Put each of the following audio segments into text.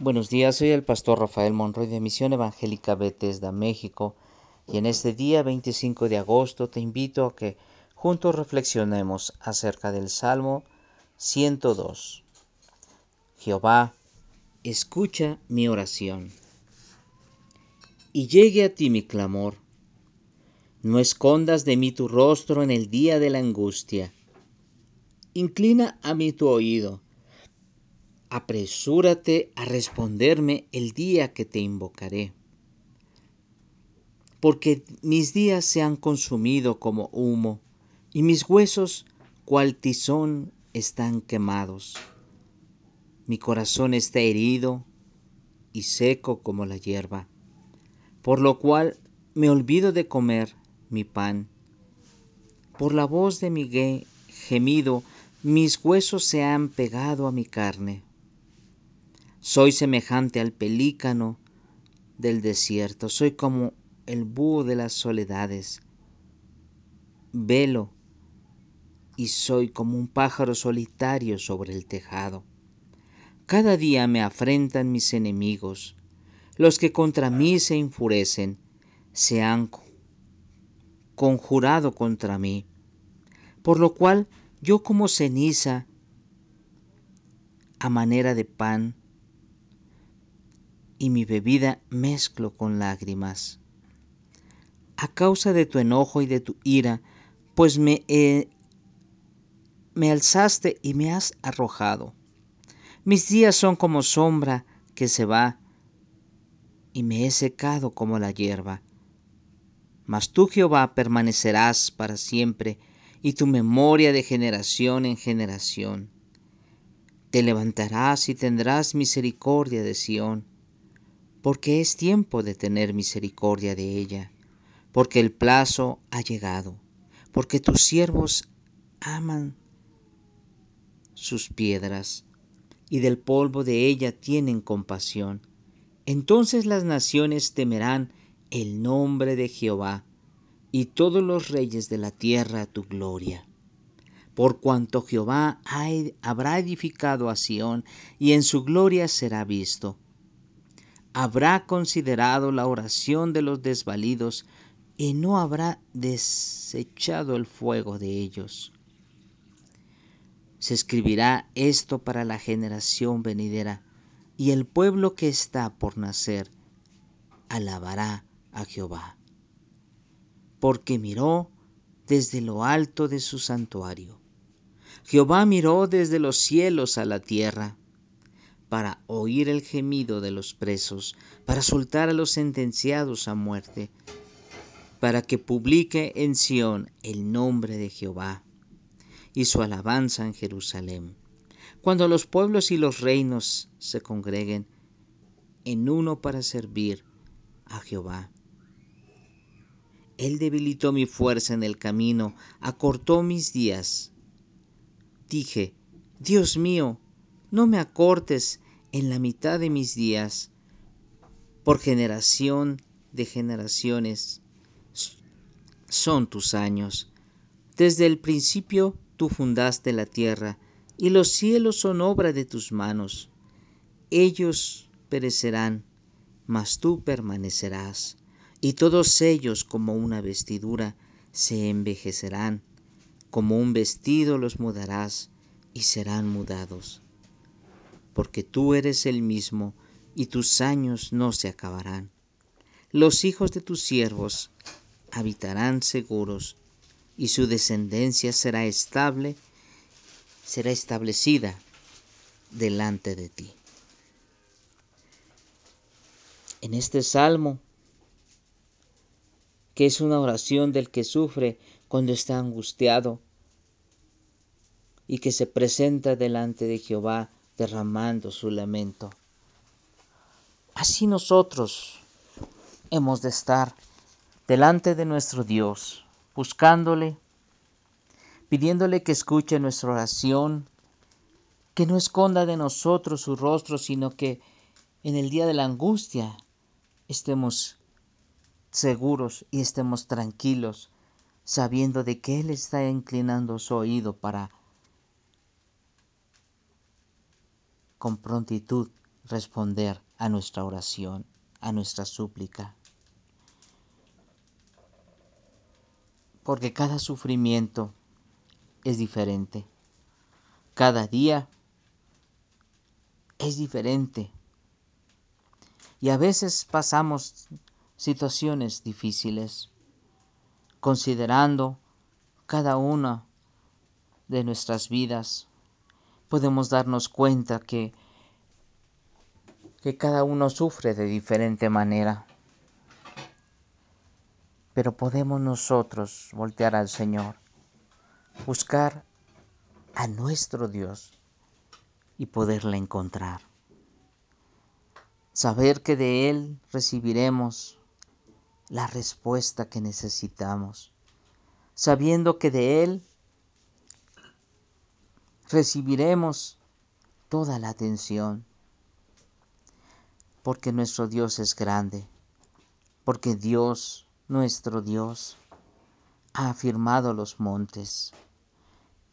Buenos días, soy el pastor Rafael Monroy de Misión Evangélica Bethesda, México, y en este día 25 de agosto te invito a que juntos reflexionemos acerca del Salmo 102. Jehová, escucha mi oración y llegue a ti mi clamor. No escondas de mí tu rostro en el día de la angustia. Inclina a mí tu oído apresúrate a responderme el día que te invocaré. Porque mis días se han consumido como humo, y mis huesos, cual tizón, están quemados. Mi corazón está herido y seco como la hierba, por lo cual me olvido de comer mi pan. Por la voz de mi gemido, mis huesos se han pegado a mi carne. Soy semejante al pelícano del desierto, soy como el búho de las soledades. Velo y soy como un pájaro solitario sobre el tejado. Cada día me afrentan mis enemigos, los que contra mí se enfurecen, se han conjurado contra mí, por lo cual yo como ceniza a manera de pan y mi bebida mezclo con lágrimas. A causa de tu enojo y de tu ira, pues me, me alzaste y me has arrojado. Mis días son como sombra que se va, y me he secado como la hierba. Mas tú, Jehová, permanecerás para siempre, y tu memoria de generación en generación. Te levantarás y tendrás misericordia de Sión porque es tiempo de tener misericordia de ella, porque el plazo ha llegado, porque tus siervos aman sus piedras, y del polvo de ella tienen compasión. Entonces las naciones temerán el nombre de Jehová, y todos los reyes de la tierra tu gloria. Por cuanto Jehová habrá edificado a Sión, y en su gloria será visto habrá considerado la oración de los desvalidos y no habrá desechado el fuego de ellos. Se escribirá esto para la generación venidera, y el pueblo que está por nacer alabará a Jehová, porque miró desde lo alto de su santuario. Jehová miró desde los cielos a la tierra para oír el gemido de los presos, para soltar a los sentenciados a muerte, para que publique en Sión el nombre de Jehová y su alabanza en Jerusalén. Cuando los pueblos y los reinos se congreguen en uno para servir a Jehová. Él debilitó mi fuerza en el camino, acortó mis días. Dije, Dios mío, no me acortes en la mitad de mis días, por generación de generaciones son tus años. Desde el principio tú fundaste la tierra, y los cielos son obra de tus manos. Ellos perecerán, mas tú permanecerás, y todos ellos como una vestidura se envejecerán, como un vestido los mudarás, y serán mudados porque tú eres el mismo y tus años no se acabarán. Los hijos de tus siervos habitarán seguros y su descendencia será estable, será establecida delante de ti. En este salmo, que es una oración del que sufre cuando está angustiado y que se presenta delante de Jehová derramando su lamento. Así nosotros hemos de estar delante de nuestro Dios, buscándole, pidiéndole que escuche nuestra oración, que no esconda de nosotros su rostro, sino que en el día de la angustia estemos seguros y estemos tranquilos, sabiendo de que Él está inclinando su oído para con prontitud responder a nuestra oración, a nuestra súplica. Porque cada sufrimiento es diferente. Cada día es diferente. Y a veces pasamos situaciones difíciles, considerando cada una de nuestras vidas, podemos darnos cuenta que, que cada uno sufre de diferente manera. Pero podemos nosotros voltear al Señor, buscar a nuestro Dios y poderle encontrar. Saber que de Él recibiremos la respuesta que necesitamos, sabiendo que de Él recibiremos toda la atención, porque nuestro Dios es grande, porque Dios, nuestro Dios, ha afirmado los montes,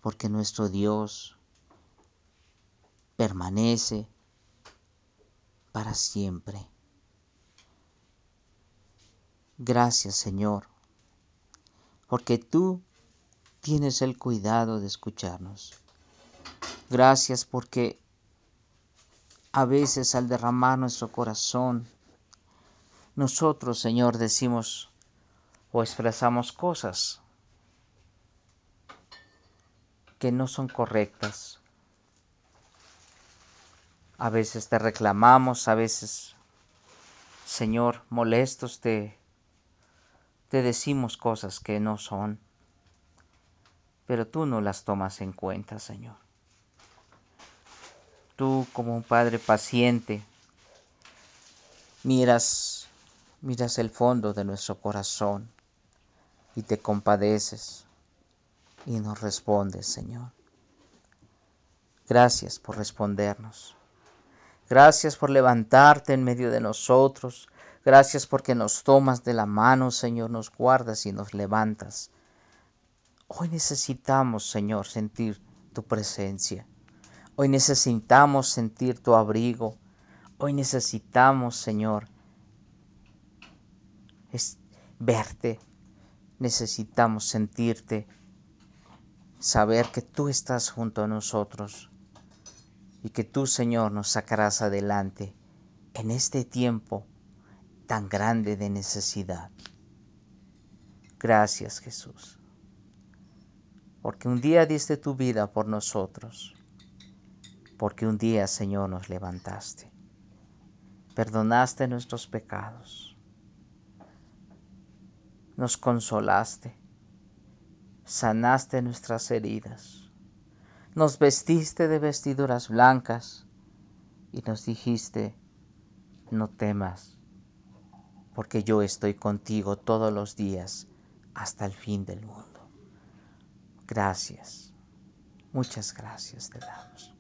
porque nuestro Dios permanece para siempre. Gracias Señor, porque tú tienes el cuidado de escucharnos. Gracias porque a veces al derramar nuestro corazón, nosotros, Señor, decimos o expresamos cosas que no son correctas. A veces te reclamamos, a veces, Señor, molestos te, te decimos cosas que no son, pero tú no las tomas en cuenta, Señor. Tú como un padre paciente miras miras el fondo de nuestro corazón y te compadeces y nos respondes, Señor. Gracias por respondernos. Gracias por levantarte en medio de nosotros. Gracias porque nos tomas de la mano, Señor, nos guardas y nos levantas. Hoy necesitamos, Señor, sentir tu presencia. Hoy necesitamos sentir tu abrigo. Hoy necesitamos, Señor, verte. Necesitamos sentirte, saber que tú estás junto a nosotros y que tú, Señor, nos sacarás adelante en este tiempo tan grande de necesidad. Gracias, Jesús, porque un día diste tu vida por nosotros porque un día, Señor, nos levantaste, perdonaste nuestros pecados, nos consolaste, sanaste nuestras heridas, nos vestiste de vestiduras blancas y nos dijiste, no temas, porque yo estoy contigo todos los días hasta el fin del mundo. Gracias, muchas gracias te damos.